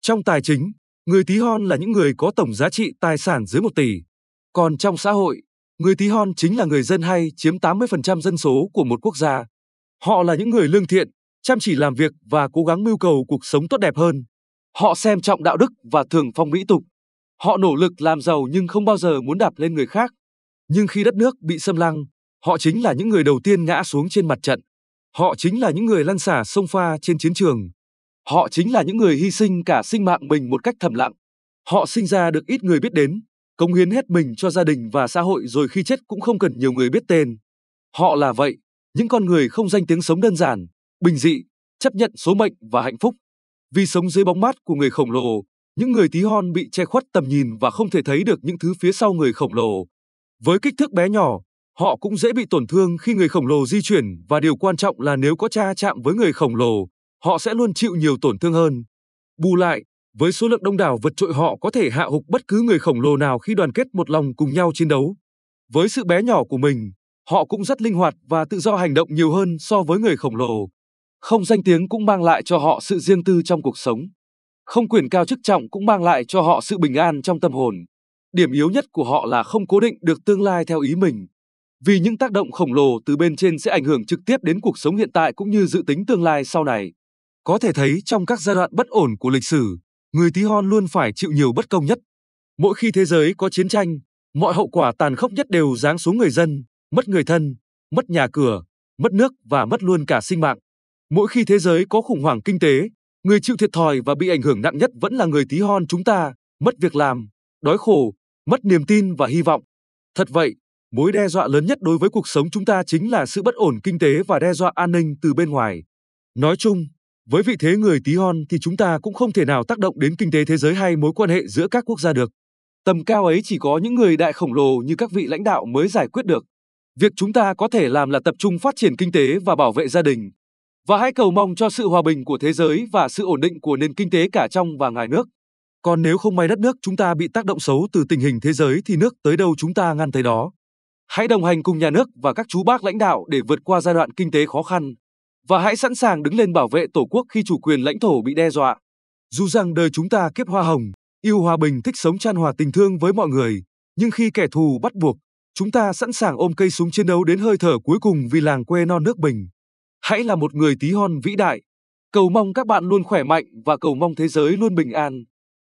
Trong tài chính, người tí hon là những người có tổng giá trị tài sản dưới 1 tỷ. Còn trong xã hội, người tí hon chính là người dân hay chiếm 80% dân số của một quốc gia. Họ là những người lương thiện, chăm chỉ làm việc và cố gắng mưu cầu cuộc sống tốt đẹp hơn. Họ xem trọng đạo đức và thường phong mỹ tục. Họ nỗ lực làm giàu nhưng không bao giờ muốn đạp lên người khác. Nhưng khi đất nước bị xâm lăng, họ chính là những người đầu tiên ngã xuống trên mặt trận. Họ chính là những người lăn xả sông pha trên chiến trường. Họ chính là những người hy sinh cả sinh mạng mình một cách thầm lặng. Họ sinh ra được ít người biết đến, cống hiến hết mình cho gia đình và xã hội rồi khi chết cũng không cần nhiều người biết tên. Họ là vậy, những con người không danh tiếng sống đơn giản, bình dị, chấp nhận số mệnh và hạnh phúc. Vì sống dưới bóng mát của người khổng lồ, những người tí hon bị che khuất tầm nhìn và không thể thấy được những thứ phía sau người khổng lồ. Với kích thước bé nhỏ, họ cũng dễ bị tổn thương khi người khổng lồ di chuyển và điều quan trọng là nếu có cha chạm với người khổng lồ, họ sẽ luôn chịu nhiều tổn thương hơn. Bù lại, với số lượng đông đảo vượt trội họ có thể hạ hục bất cứ người khổng lồ nào khi đoàn kết một lòng cùng nhau chiến đấu. Với sự bé nhỏ của mình, họ cũng rất linh hoạt và tự do hành động nhiều hơn so với người khổng lồ. Không danh tiếng cũng mang lại cho họ sự riêng tư trong cuộc sống. Không quyền cao chức trọng cũng mang lại cho họ sự bình an trong tâm hồn. Điểm yếu nhất của họ là không cố định được tương lai theo ý mình. Vì những tác động khổng lồ từ bên trên sẽ ảnh hưởng trực tiếp đến cuộc sống hiện tại cũng như dự tính tương lai sau này. Có thể thấy trong các giai đoạn bất ổn của lịch sử, người tí hon luôn phải chịu nhiều bất công nhất. Mỗi khi thế giới có chiến tranh, mọi hậu quả tàn khốc nhất đều giáng xuống người dân, mất người thân, mất nhà cửa, mất nước và mất luôn cả sinh mạng. Mỗi khi thế giới có khủng hoảng kinh tế, người chịu thiệt thòi và bị ảnh hưởng nặng nhất vẫn là người tí hon chúng ta, mất việc làm, đói khổ, mất niềm tin và hy vọng. Thật vậy, mối đe dọa lớn nhất đối với cuộc sống chúng ta chính là sự bất ổn kinh tế và đe dọa an ninh từ bên ngoài. Nói chung, với vị thế người tí hon thì chúng ta cũng không thể nào tác động đến kinh tế thế giới hay mối quan hệ giữa các quốc gia được. Tầm cao ấy chỉ có những người đại khổng lồ như các vị lãnh đạo mới giải quyết được. Việc chúng ta có thể làm là tập trung phát triển kinh tế và bảo vệ gia đình. Và hãy cầu mong cho sự hòa bình của thế giới và sự ổn định của nền kinh tế cả trong và ngoài nước. Còn nếu không may đất nước chúng ta bị tác động xấu từ tình hình thế giới thì nước tới đâu chúng ta ngăn tới đó. Hãy đồng hành cùng nhà nước và các chú bác lãnh đạo để vượt qua giai đoạn kinh tế khó khăn. Và hãy sẵn sàng đứng lên bảo vệ Tổ quốc khi chủ quyền lãnh thổ bị đe dọa. Dù rằng đời chúng ta kiếp hoa hồng, yêu hòa bình thích sống chan hòa tình thương với mọi người, nhưng khi kẻ thù bắt buộc, chúng ta sẵn sàng ôm cây súng chiến đấu đến hơi thở cuối cùng vì làng quê non nước bình. Hãy là một người tí hon vĩ đại. Cầu mong các bạn luôn khỏe mạnh và cầu mong thế giới luôn bình an.